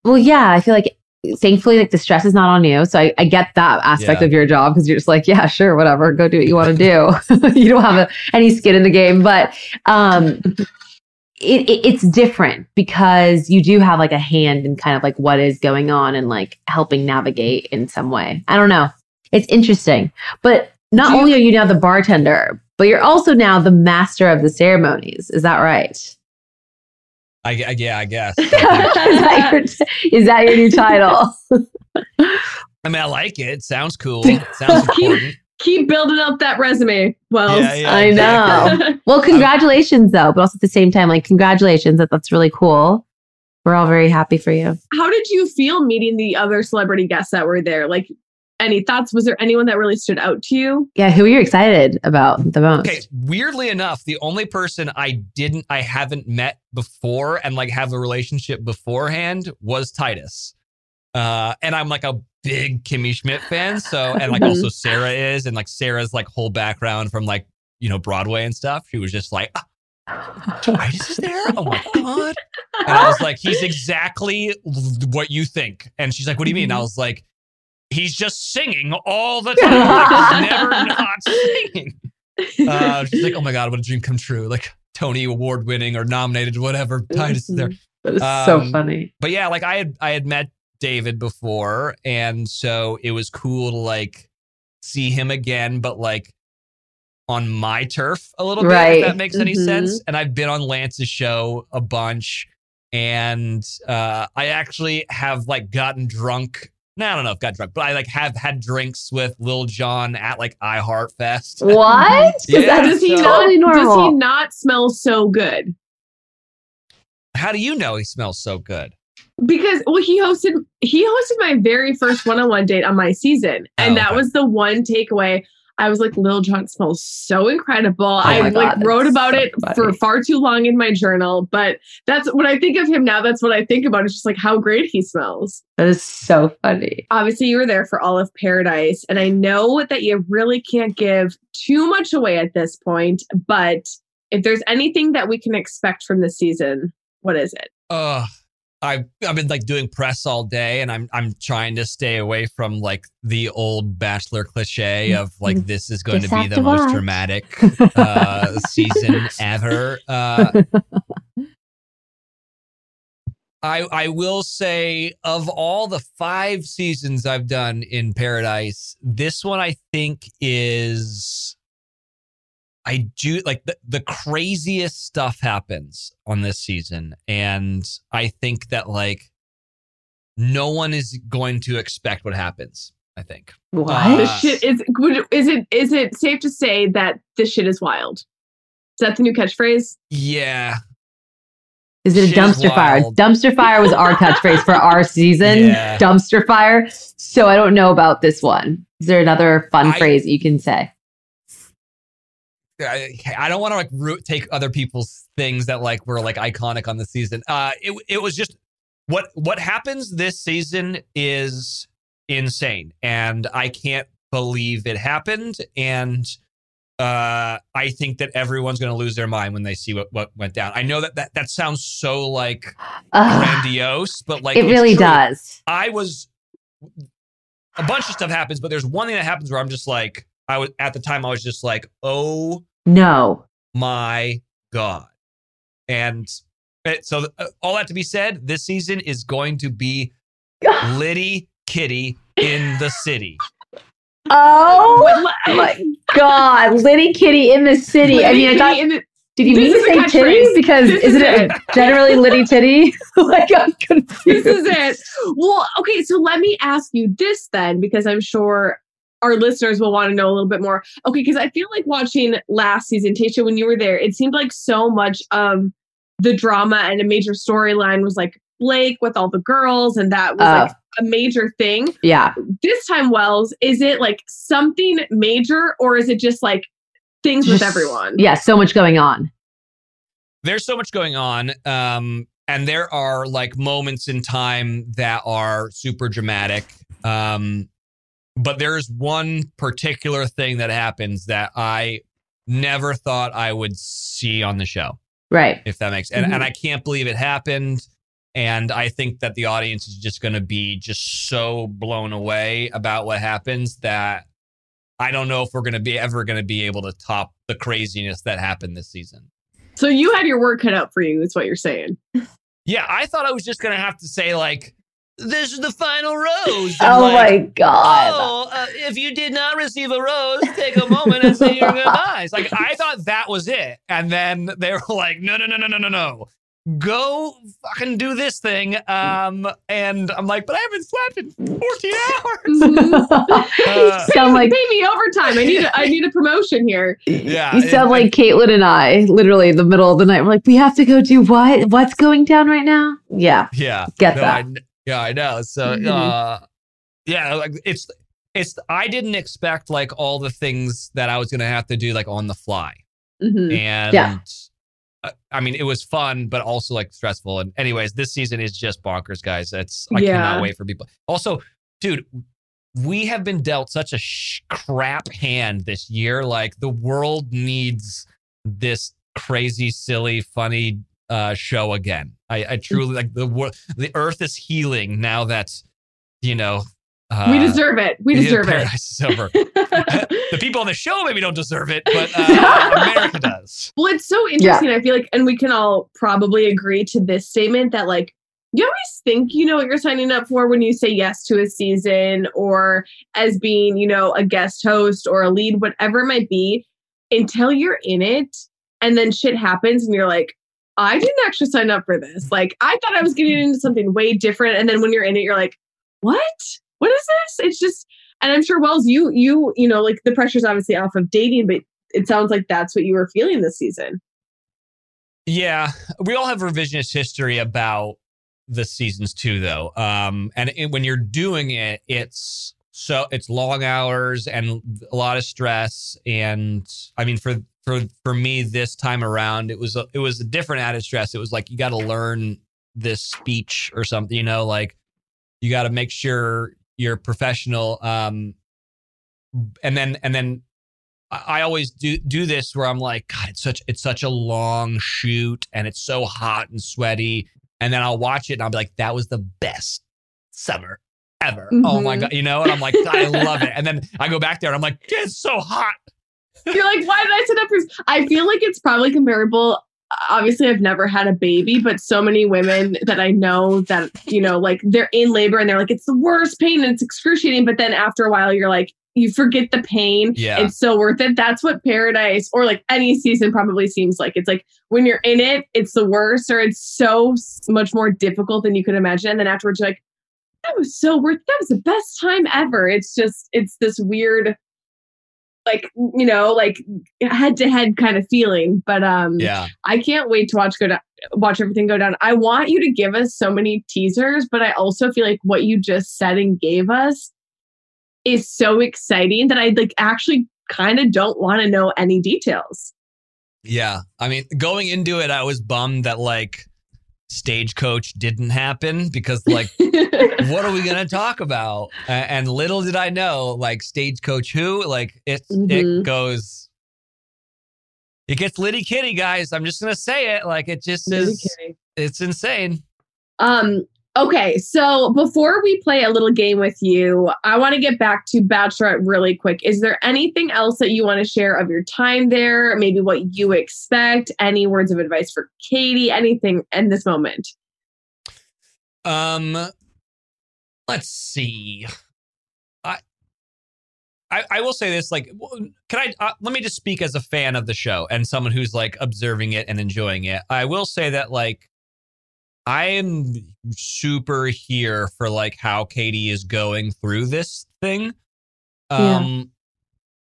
Well, yeah, I feel like thankfully, like the stress is not on you. So I, I get that aspect Yeah. of your job because you're just like, yeah, sure, whatever, go do what you want to do. <laughs> you don't have a, any skin in the game, but um, it, it, it's different because you do have like a hand in kind of like what is going on and like helping navigate in some way. I don't know. It's interesting, but not you- only are you now the bartender, but you're also now the master of the ceremonies. Is that right? I, I yeah, I guess. <laughs> is, that your, is that your new title? I mean, I like it. It sounds cool. <laughs> It sounds important. Keep building up that resume, Wells. Yeah, yeah, I exactly. know. <laughs> Well, um, congratulations though, but also at the same time, like congratulations. That that's really cool. We're all very happy for you. How did you feel meeting the other celebrity guests that were there? Like, any thoughts? Was there anyone that really stood out to you? Yeah, who are you excited about the most? Okay, weirdly enough, the only person I didn't, I haven't met before and like have a relationship beforehand was Titus. Uh, and I'm like a big Kimmy Schmidt fan. So, and like also Sarah is, and like Sarah's like whole background from like, you know, Broadway and stuff. She was just like, ah, Titus is there? Oh my <laughs> God. And I was like, he's exactly what you think. And she's like, what do you mean? And I was like, he's just singing all the time. Like, he's <laughs> never not singing. Uh, she's like, oh my God, what a dream come true. Like Tony Award winning or nominated, whatever. <laughs> Titus is there. That is so Um, funny. But yeah, like I had I had met David before, and so it was cool to like see him again, but like on my turf a little bit, Right. if that makes any Mhm. sense. And I've been on Lance's show a bunch, and uh, I actually have like gotten drunk. No, I don't know if got drunk, but I like have had drinks with Lil Jon at like iHeart Fest. <laughs> What? <laughs> 'Cause Yeah, that does is he so- totally not? Does he not smell so good? How do you know he smells so good? Because well, he hosted he hosted my very first one-on-one date on my season, and Oh, that was the one takeaway. I was like, Lil Jon smells so incredible. Oh I God, like wrote about so it funny. for far too long in my journal, but that's when I think of him now. That's what I think about. It's just like how great he smells. that is so funny. Obviously, you were there for all of Paradise, and I know that you really can't give too much away at this point. But if there's anything that we can expect from this season, what is it? uh I I've been like doing press all day and I'm I'm trying to stay away from like the old bachelor cliche of like this is going Just to be the to most dramatic <laughs> uh season ever. Uh I I will say of all the 5 seasons I've done in Paradise, this one I think is I do like the, the craziest stuff happens on this season. And I think that like no one is going to expect what happens. I think. What? Uh, the shit is would, is it is it safe to say that this shit is wild? Is that the new catchphrase? Yeah. Is it a Shit is dumpster fire? Dumpster fire was our catchphrase for our season. Yeah. Dumpster fire. So I don't know about this one. Is there another fun I- phrase you can say? I, I don't want to like root, take other people's things that like were like iconic on the season. Uh, it it was just what what happens this season is insane, and I can't believe it happened. And uh, I think that everyone's going to lose their mind when they see what what went down. I know that that that sounds so like Ugh, grandiose, but like it really true. does. I was a bunch of stuff happens, but there's one thing that happens where I'm just like I was at the time I was just like, oh No. my god and so uh, all that to be said this season is going to be <laughs> liddy kitty in the city Oh my God. Liddy Kitty in the city. I mean, I thought, the, did you This mean to say catchphrase. titty? Because This isn't is it generally Litty <laughs> Titty? <laughs> like, I'm confused. this is it. Well, okay, so let me ask you this then, because I'm sure our listeners will want to know a little bit more. Okay, because I feel like watching last season, Tayshia, when you were there, it seemed like so much of the drama and a major storyline was like Blake with all the girls, and that was Oh. like a major thing. Yeah. This time, Wells, is it like something major, or is it just like things with everyone? Yeah. So much going on. there's so much going on um and there are like moments in time that are super dramatic um but there's one particular thing that happens that i never thought i would see on the show Right. if that makes and, and mm-hmm. i can't believe it happened and i think that the audience is just going to be just so blown away about what happens that i don't know if we're going to be ever going to be able to top the craziness that happened this season So you had your work cut out for you, is what you're saying. Yeah, I thought I was just gonna have to say like, "This is the final rose." and, Oh like, my God. Oh, uh, if you did not receive a rose, take a moment and say your <laughs> goodbyes. Like I thought that was it, and then they were like, "No, no, no, no, no, no, no, go fucking do this thing." Um, and I'm like, "But I haven't slept in 14 hours." <laughs> Uh, sound like Pay me overtime. I need a, I need a promotion here. yeah, you sound it- like Kaitlyn and I, literally in the middle of the night. We're like, we have to go do what? What's going down right now? Yeah. Yeah. Get No, that. I kn- yeah, I know. So, Mhm. uh, yeah, like it's, it's, I didn't expect like all the things that I was going to have to do like on the fly. Mhm. And Yeah. uh, I mean, it was fun, but also like stressful. And, anyways, this season is just bonkers, guys. It's, I Yeah. cannot wait for people. Also, dude, we have been dealt such a sh- crap hand this year. Like, the world needs this crazy, silly, funny uh, show again. I, I truly like the world. The earth is healing now that you know. Uh, we deserve it. We deserve it. paradise is over. <laughs> the people on the show maybe don't deserve it, but uh, <laughs> America does. Well, it's so interesting. I feel like, and we can all probably agree to this statement that, like, you always think you know what you're signing up for when you say yes to a season or as being, you know, a guest host or a lead, whatever it might be, until you're in it and then shit happens and you're like, I didn't actually sign up for this. Like, I thought I was getting into something way different. And then when you're in it, you're like, what? What is this? It's just, and I'm sure Wells, you, you, you know, like the pressure's obviously off of dating, but it sounds like that's what you were feeling this season. Yeah, we all have revisionist history about the seasons too, though. Um, and it, when you're doing it, it's so it's long hours and a lot of stress. And I mean, for for for me this time around, it was a, it was a different added stress. It was like you got to learn this speech or something, you know, like you got to make sure you're professional. Um, and then and then I always do do this where I'm like, God, it's such it's such a long shoot and it's so hot and sweaty. And then I'll watch it and I'll be like, that was the best summer ever. Oh my Mhm. god, you know? And I'm like, I love it. And then I go back there and I'm like, it's so hot. You're like, why did I set up for? I feel like it's probably comparable. Obviously, I've never had a baby, but so many women that I know that, you know, like they're in labor and they're like, it's the worst pain and it's excruciating. But then after a while, you're like, you forget the pain. Yeah. It's so worth it. That's what paradise or like any season probably seems like. It's like when you're in it, it's the worst or it's so much more difficult than you could imagine. And then afterwards, you're like, that was so worth that was the best time ever. It's just, it's this weird, like, you know, like head to head kind of feeling. But um Yeah. I can't wait to watch go down watch everything go down. I want you to give us so many teasers, but I also feel like what you just said and gave us is so exciting that I like actually kind of don't want to know any details. Yeah. I mean, going into it, I was bummed that like stagecoach didn't happen because like <laughs> what are we gonna talk about? And little did I know, like stagecoach who, like it it Mhm. goes it gets litty kitty, guys. I'm just gonna say it. Like it just Really is kidding. it's insane. Um, okay, so before we play a little game with you, I want to get back to Bachelorette really quick. Is there anything else that you want to share of your time there? Maybe what you expect? Any words of advice for Katie? Anything in this moment? Um, let's see. I, I, I will say this. Like, can I? Uh, let me just speak as a fan of the show and someone who's like observing it and enjoying it. I will say that like, I am super here for like how Katie is going through this thing. Yeah. Um,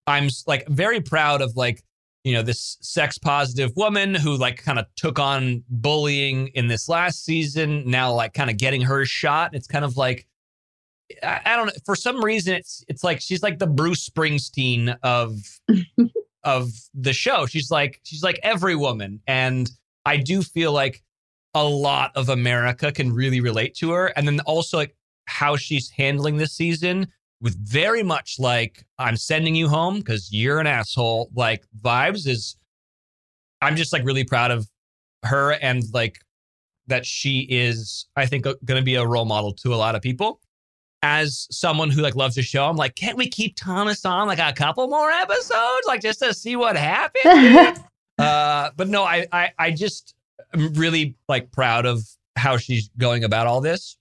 I'm like very proud of like you know this sex positive woman who like kind of took on bullying in this last season. Now like kind of getting her shot. It's kind of like I, I don't know. For some reason, it's it's like she's like the Bruce Springsteen of <laughs> of the show. She's like she's like every woman, and I do feel like a lot of America can really relate to her. And then also like how she's handling this season with very much like I'm sending you home because you're an asshole like vibes is I'm just like really proud of her and like that she is I think going to be a role model to a lot of people. As someone who like loves the show, I'm like, can't we keep Thomas on like a couple more episodes, like just to see what happens? <laughs> uh, but no, I, I I just am really like proud of how she's going about all this.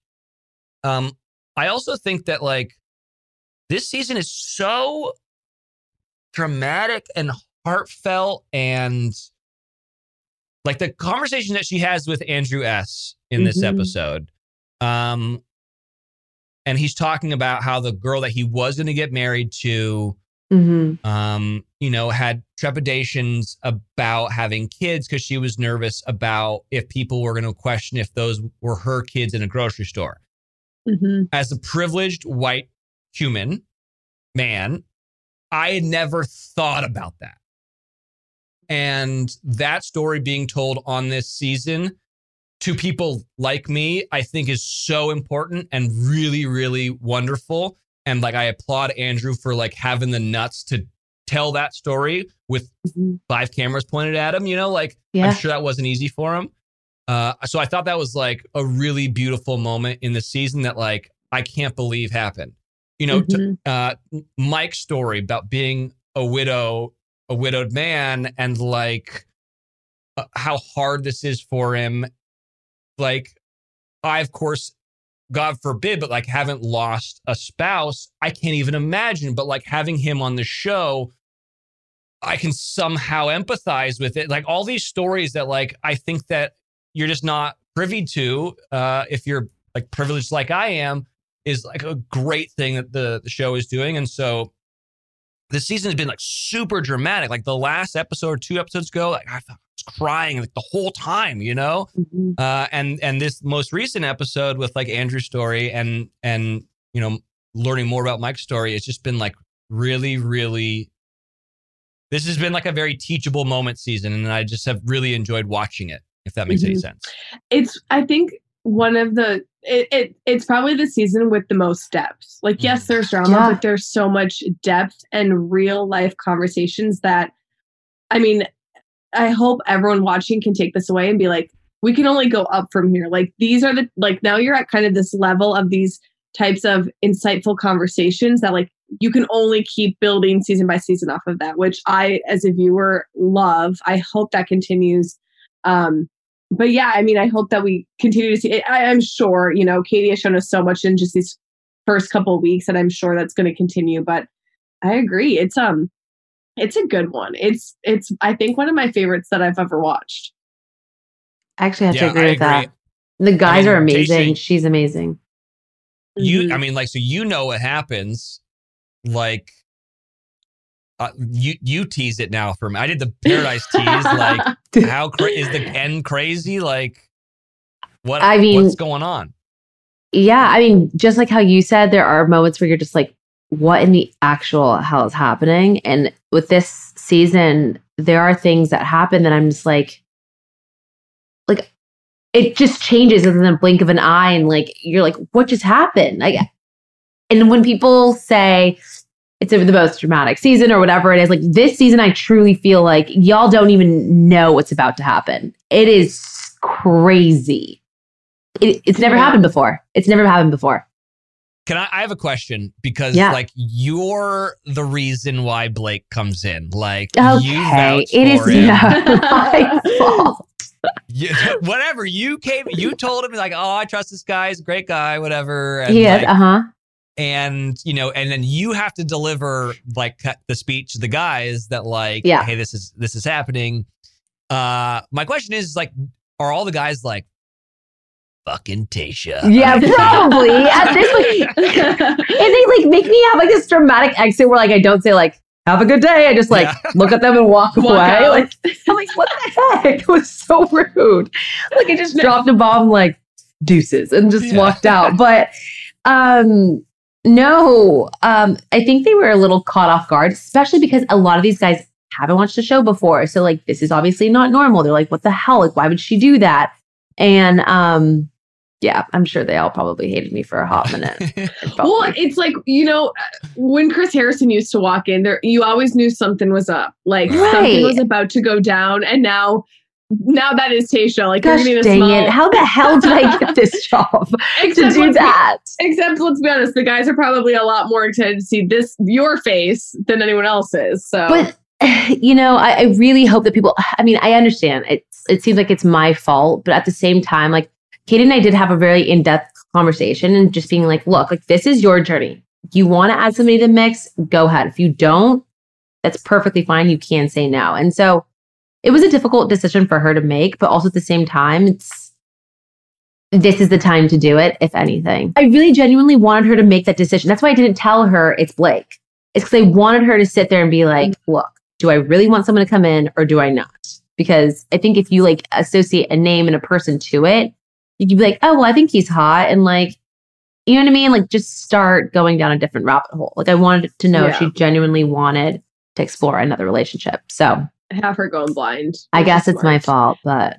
Um, I also think that like this season is so dramatic and heartfelt and like the conversation that she has with Andrew S in this Mhm. episode. Um and he's talking about how the girl that he was going to get married to hmm um, you know, had trepidations about having kids because she was nervous about if people were going to question if those were her kids in a grocery store. hmm As a privileged white human man, I had never thought about that. And that story being told on this season to people like me, I think is so important and really, really wonderful. And like, I applaud Andrew for like having the nuts to tell that story with Mhm. five cameras pointed at him. You know, like Yeah. I'm sure that wasn't easy for him. Uh, so I thought that was like a really beautiful moment in the season that like I can't believe happened. You know, to, Mhm. uh, Mike's story about being a widow, a widowed man, and like uh, how hard this is for him. Like, I of course, God forbid, but like haven't lost a spouse. I can't even imagine. But like having him on the show, I can somehow empathize with it. Like all these stories that like I think that you're just not privy to uh, if you're like privileged like I am is like a great thing that the, the show is doing. And so this season has been like super dramatic. Like the last episode or two episodes ago, like I was crying like the whole time, you know? Mhm. Uh, and and this most recent episode with like Andrew's story and and you know learning more about Mike's story, it's just been like really, really. This has been like a very teachable moment season, and I just have really enjoyed watching it. If that makes any Mhm. sense. it's i think one of the it, it it's probably the season with the most depth like yes Mhm. there's drama Yeah. but there's so much depth and real life conversations that i mean i hope everyone watching can take this away and be like we can only go up from here like these are the like now you're at kind of this level of these types of insightful conversations that like you can only keep building season by season off of that which i as a viewer love i hope that continues um but yeah, I mean, I hope that we continue to see. I, I'm sure, you know, Katie has shown us so much in just these first couple of weeks, and I'm sure that's going to continue. But I agree, it's um, it's a good one. It's it's I think one of my favorites that I've ever watched. I actually have Yeah, to agree I with that. The guys mean, are amazing. JC She's amazing. You, Mhm. I mean, like, so you know what happens. Like, uh, you you tease it now for me. I did the paradise tease. Like, <laughs> how cra- is the end crazy? Like, what? I mean- what's going on? Yeah, I mean, just like how you said, there are moments where you're just like, what in the actual hell is happening? And with this season, there are things that happen that I'm just like, like, it just changes in the blink of an eye. And like, you're like, what just happened? Like, and when people say it's the most dramatic season or whatever it is, like this season, I truly feel like y'all don't even know what's about to happen. It is crazy. It, it's never Yeah. happened before. It's never happened before. Can I? I have a question because, Yeah. like, you're the reason why Blake comes in. Like, you Okay, it is him. not <laughs> my fault. You- <laughs> whatever you came, you told him like, oh, I trust this guy. He's a great guy. Whatever. And, He is, like, uh huh. and you know and then you have to deliver like the speech to the guys that like Yeah. hey this is this is happening uh my question is like are all the guys like fucking Tayshia. Yeah, <laughs> probably. At this point, <laughs> and they like make me have like this dramatic exit where like I don't say like "Have a good day." I just like Yeah. look at them and walk, <laughs> Walk away. out. Like I'm like, what the heck? It was so rude. Like I just dropped a bomb like deuces and just Yeah. walked out. But um no, um I think they were a little caught off guard, especially because a lot of these guys haven't watched the show before. So like this is obviously not normal. They're like, what the hell? Like, why would she do that? And um yeah, I'm sure they all probably hated me for a hot minute. <laughs> It well, like- it's like you know when Chris Harrison used to walk in there, you always knew something was up, like something was about to go down, and now. Now that is Tayshia. Like Gosh you're dang small, it. How the hell did I get this <laughs> job to except do let's be- that? Except let's be honest, the guys are probably a lot more excited to see this your face than anyone else's. So But <sighs> you know, I, I really hope that people I mean, I understand. It's it seems like it's my fault, but at the same time, like Kate and I did have a very in-depth conversation and just being like, look, like this is your journey. You want to add somebody to the mix, go ahead. If you don't, that's perfectly fine. You can say no. And so it was a difficult decision for her to make, but also at the same time, it's this is the time to do it, if anything. I really genuinely wanted her to make that decision. That's why I didn't tell her it's Blake. It's because I wanted her to sit there and be like, look, do I really want someone to come in or do I not? Because I think if you like associate a name and a person to it, you can be like, oh, well, I think he's hot. And like, you know what I mean? Like, just start going down a different rabbit hole. Like, I wanted to know if she genuinely wanted to explore another relationship. So have her going blind. I guess is it's my fault, but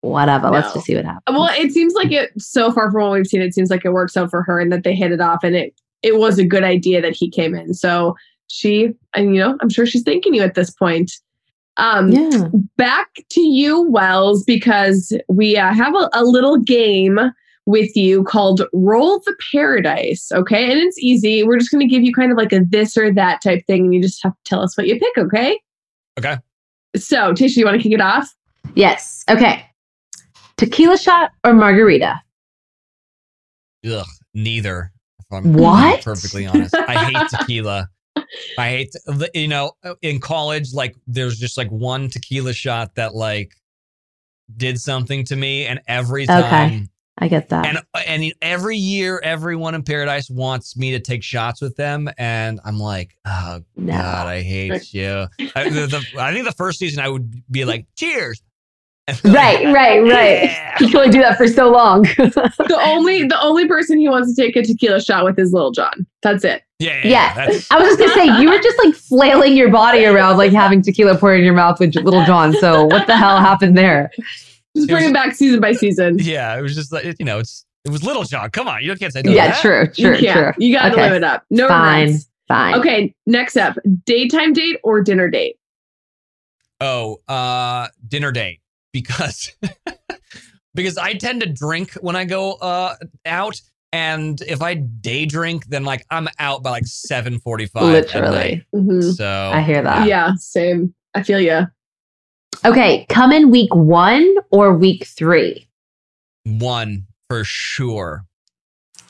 whatever. Let's just see what happens. Well, it seems like it so far from what we've seen, it seems like it works out for her and that they hit it off and it it was a good idea that he came in. So she and you know, I'm sure she's thanking you at this point. Um yeah. back to you, Wells, because we uh, have a, a little game with you called Roll the Paradise. Okay. And it's easy. We're just going to give you kind of like a this or that type thing. And you just have to tell us what you pick. Okay. Okay. So, Tayshia, you want to kick it off? Yes. Okay. Tequila shot or margarita? Ugh, neither. If I'm What? perfectly honest, I hate tequila. I hate, to- you know, uh, in college, like there's just like one tequila shot that like did something to me, and every Okay. time, I get that. and uh, and every year, everyone in Paradise wants me to take shots with them, and I'm like, oh no. God, I hate you. I, the, the, I think the first season I would be like, cheers. <laughs> Right, right, right. Yeah. You can only do that for so long. <laughs> the only the only person he wants to take a tequila shot with is Lil Jon. That's it. Yeah, yeah, Yeah. I was just gonna say you were just like flailing your body around, like having tequila poured in your mouth with Lil Jon. So what the hell happened there? Just It was- it back season by season. yeah. It was just like you know, it's it was Lil Jon. Come on, you can't say no. yeah, to that. true, you true, can't. true. You got to Okay. live it up. No Fine, regrets. fine. Okay, next up, daytime date or dinner date? Oh, uh, dinner date because <laughs> because I tend to drink when I go uh out, and if I day drink, then like I'm out by like seven forty five. Literally, Mhm. So I hear that. Yeah, same. I feel you. Okay, come in week one or week three. one for sure.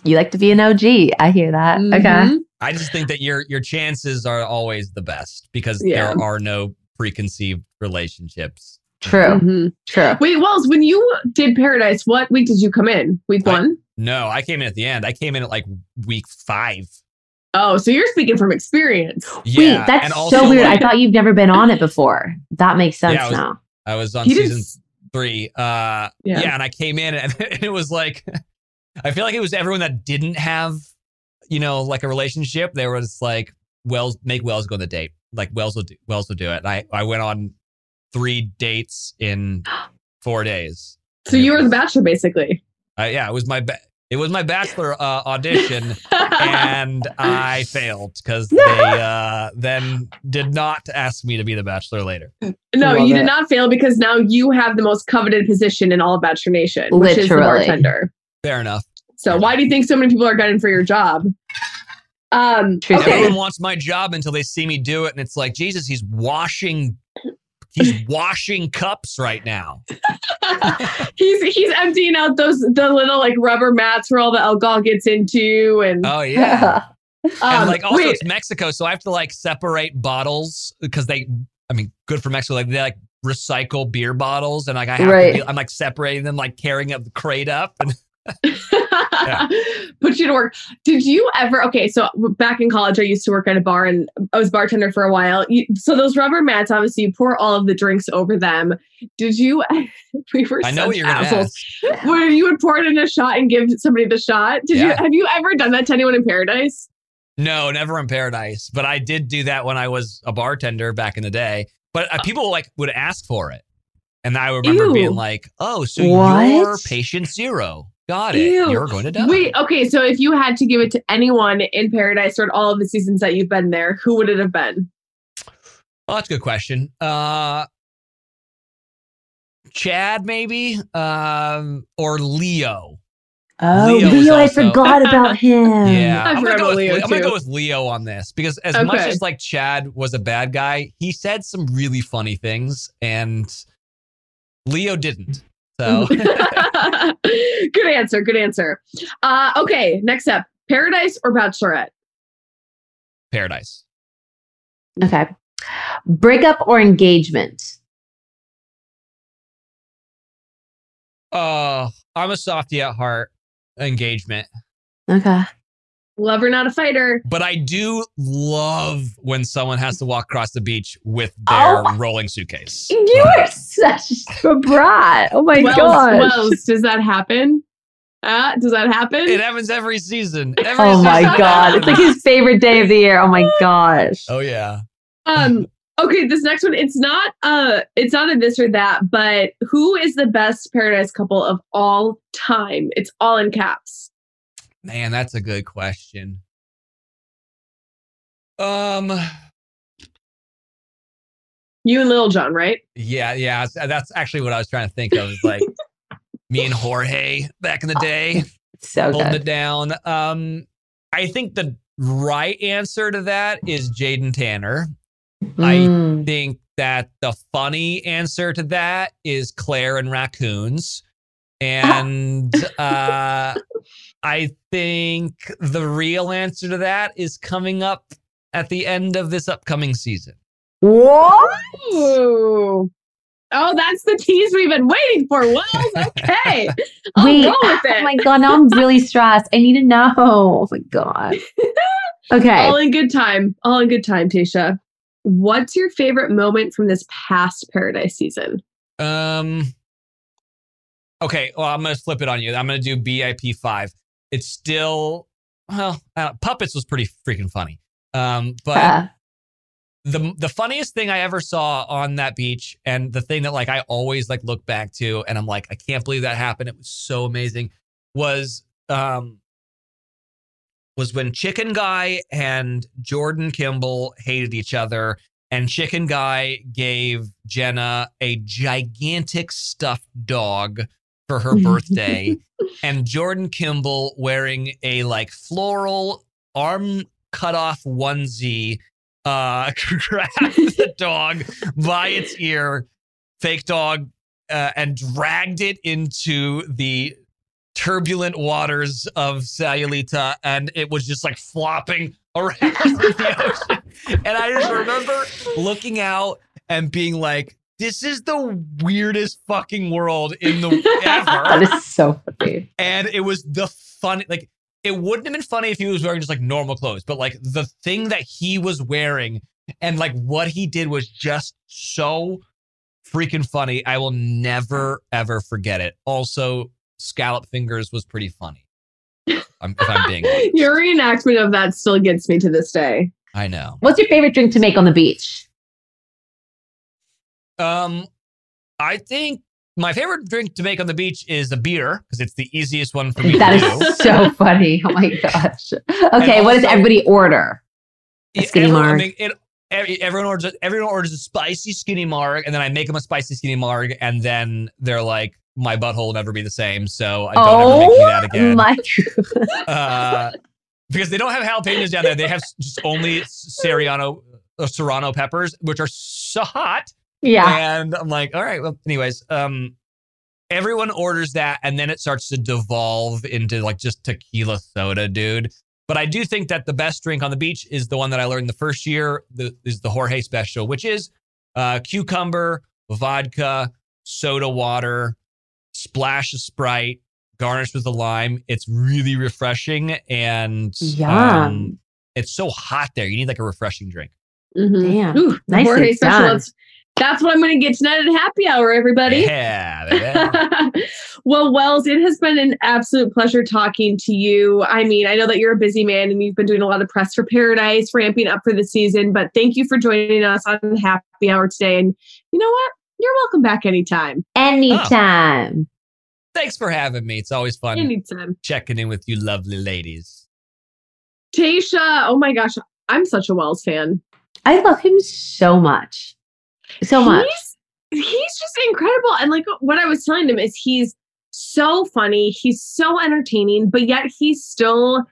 You like to be an OG. I hear that. Okay. Mhm. I just think that your your chances are always the best because Yeah. there are no preconceived relationships. True. Mhm. True. Wait, Wells, when you did Paradise, what week did you come in? Week I- one? No, I came in at the end. I came in at like week five. Oh, so you're speaking from experience. Yeah, Wait, that's also, so weird. like, I thought you've never been on it before. That makes sense Yeah, I was- now. I was on He didn't season s- three. Uh, Yeah. yeah. and I came in and, <laughs> and it was like, <laughs> I feel like it was everyone that didn't have, you know, like a relationship. They were just like, Wells, make Wells go on the date. Like Wells will do, Wells will do it. And I, I went on three dates in four days. So you were the bachelor, basically. Uh, yeah, it was my, ba- it was my bachelor uh, audition <laughs> and I failed because they uh, then did not ask me to be the bachelor later. no, you it. did not fail because now you have the most coveted position in all of Bachelor Nation, which is the bartender. Fair enough. So why do you think so many people are gunning for your job? Um, okay. Everyone wants my job until they see me do it, and it's like Jesus. He's washing, he's washing cups right now. <laughs> he's he's emptying out those the little like rubber mats where all the alcohol gets into and Oh yeah, <laughs> um, and like also wait, it's Mexico, so I have to like separate bottles because they, I mean, good for Mexico. Like they like recycle beer bottles, and like I have Right. to be, I'm like separating them, like carrying up the crate up, and <laughs> Put you to work. Did you ever? Okay, so back in college, I used to work at a bar and I was bartender for a while. You, so those rubber mats, obviously, you pour all of the drinks over them. Did you? <laughs> We were. I know what you're assholes. ask. <laughs> Where you would pour it in a shot and give somebody the shot. Did you? Have you ever done that to anyone in paradise? No, never in paradise. But I did do that when I was a bartender back in the day. But uh, people like would ask for it, and I remember Ew. being like, "Oh, so What? you're patient zero? Got it. Ew. You're going to die." Wait, okay. So if you had to give it to anyone in paradise or all of the seasons that you've been there, who would it have been? Oh, that's a good question. Uh, Chad, maybe, um, or Leo. Oh, Leo Leo, is I forgot about <laughs> him. Yeah, I I'm gonna, forgot go with, Leo, I'm gonna go with Leo on this because as much as like Chad was a bad guy, he said some really funny things, and Leo didn't. So <laughs> good answer. Good answer. Uh, okay, next up Paradise or Bachelorette? paradise. Okay. Breakup or engagement? Uh, I'm a softie at heart. Engagement, Okay. Lover, not a fighter. but I do love when someone has to walk across the beach with their Oh. rolling suitcase. You are such a brat. Oh my Wells, gosh. Wells, does that happen? Uh, does that happen? It happens every season. <laughs> Every Oh my season it god. It's like his favorite day of the year. Oh my <laughs> gosh. Oh yeah. um okay this next one it's not uh it's not a this or that but who is the best paradise couple of all time it's all in caps Man, that's a good question. Um, you and Lil Jon right yeah, yeah, that's- actually what I was trying to think of. Like <laughs> me and Jorge back in the day <laughs> So holding good. it down. Um, I think the right answer to that is Jade and Tanner. I Mm. think that the funny answer to that is Claire and raccoons. And uh, I think the real answer to that is coming up at the end of this upcoming season. What? Ooh. oh that's the tease we've been waiting for Wells okay <laughs> I'll Wait. roll with it Oh my god, now I'm really stressed. I need to know. Oh my god. <laughs> Okay. all in good time all in good time Tayshia what's your favorite moment from this past paradise season Um. Okay, well, I'm gonna flip it on you. I'm gonna do BIP five. It's still well, uh, puppets was pretty freaking funny. Um, but Uh, the the funniest thing I ever saw on that beach, and the thing that like I always like look back to, and I'm like, I can't believe that happened. It was so amazing. Was um was when Chicken Guy and Jordan Kimball hated each other, and Chicken Guy gave Jenna a gigantic stuffed dog for her birthday, <laughs> and Jordan Kimball wearing a like floral arm cut off onesie uh <laughs> grabbed the dog by its ear fake dog uh, and dragged it into the turbulent waters of Sayulita and it was just like flopping <laughs> around the ocean. And I just remember looking out and being like this is the weirdest fucking world in the <laughs> ever. Is so funny. and it was the funny like it wouldn't have been funny if he was wearing just like normal clothes but like the thing that he was wearing and like what he did was just so freaking funny. I will never ever forget it. Also scallop fingers was pretty funny. I'm, if i'm being <laughs> your reenactment of that still gets me to this day. I know. What's your favorite drink to make on the beach? Um i think my favorite drink to make on the beach is a beer because it's the easiest one for me That to do so <laughs> funny. Oh my gosh. Okay, what does everybody order? A skinny everyone, I marg. mean, it, every- everyone orders a- everyone orders a spicy skinny marg, and then I make them a spicy skinny marg, and then they're like, my butthole will never be the same, so I don't ever make me that again. Oh my <laughs> uh, because they don't have jalapenos down there; they have just only Serrano, uh, Serrano peppers, which are so hot. Yeah. And I'm like, all right. Well, anyways, um, everyone orders that, and then it starts to devolve into like just tequila soda, dude. But I do think that the best drink on the beach is the one that I learned the first year. The, is the Jorge Special, which is uh, cucumber, vodka, soda water, splash of Sprite, garnished with a lime. It's really refreshing and Yum. um, it's so hot there. You need like a refreshing drink. Mhm. Damn. Ooh, Nicely Jorge special. done. That's, that's what I'm going to get tonight at happy hour, everybody. Yeah. <laughs> well, Wells, it has been an absolute pleasure talking to you. I mean, I know that you're a busy man and you've been doing a lot of press for Paradise, ramping up for the season, but thank you for joining us on Happy Hour today. And you know what? You're welcome back anytime. Anytime. Oh, thanks for having me. It's always fun Anytime. checking in with you lovely ladies. Tayshia, oh my gosh, I'm such a Wells fan. I love him so much. So much. He's, he's just incredible. And like what I was telling him is he's so funny, he's so entertaining, but yet he still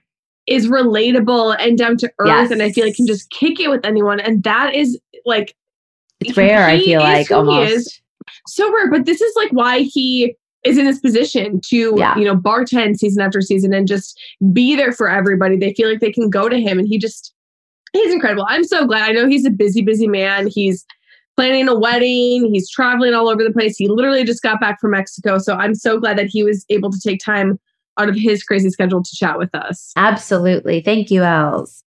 is relatable and down to earth. Yes. And I feel like can just kick it with anyone. And that is like It's rare, I feel like almost. is. so rare. But this is like why he is in this position to, Yeah. you know, bartend season after season and just be there for everybody. They feel like they can go to him and he just he's incredible. I'm so glad. I know he's a busy, busy man. He's planning a wedding. He's traveling all over the place. He literally just got back from Mexico. So I'm so glad that he was able to take time out of his crazy schedule to chat with us. Absolutely. Thank you, Els.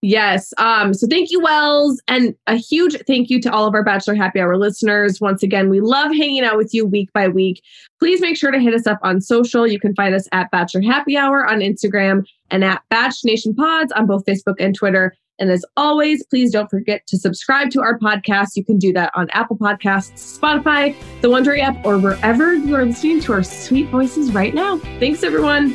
Yes. Um, so thank you, Wells. And a huge thank you to all of our Bachelor Happy Hour listeners. Once again, we love hanging out with you week by week. Please make sure to hit us up on social. You can find us at Bachelor Happy Hour on Instagram and at Bach Nation Pods on both Facebook and Twitter. And as always, please don't forget to subscribe to our podcast. You can do that on Apple Podcasts, Spotify, the Wondery app, or wherever you are listening to our sweet voices right now. Thanks, everyone.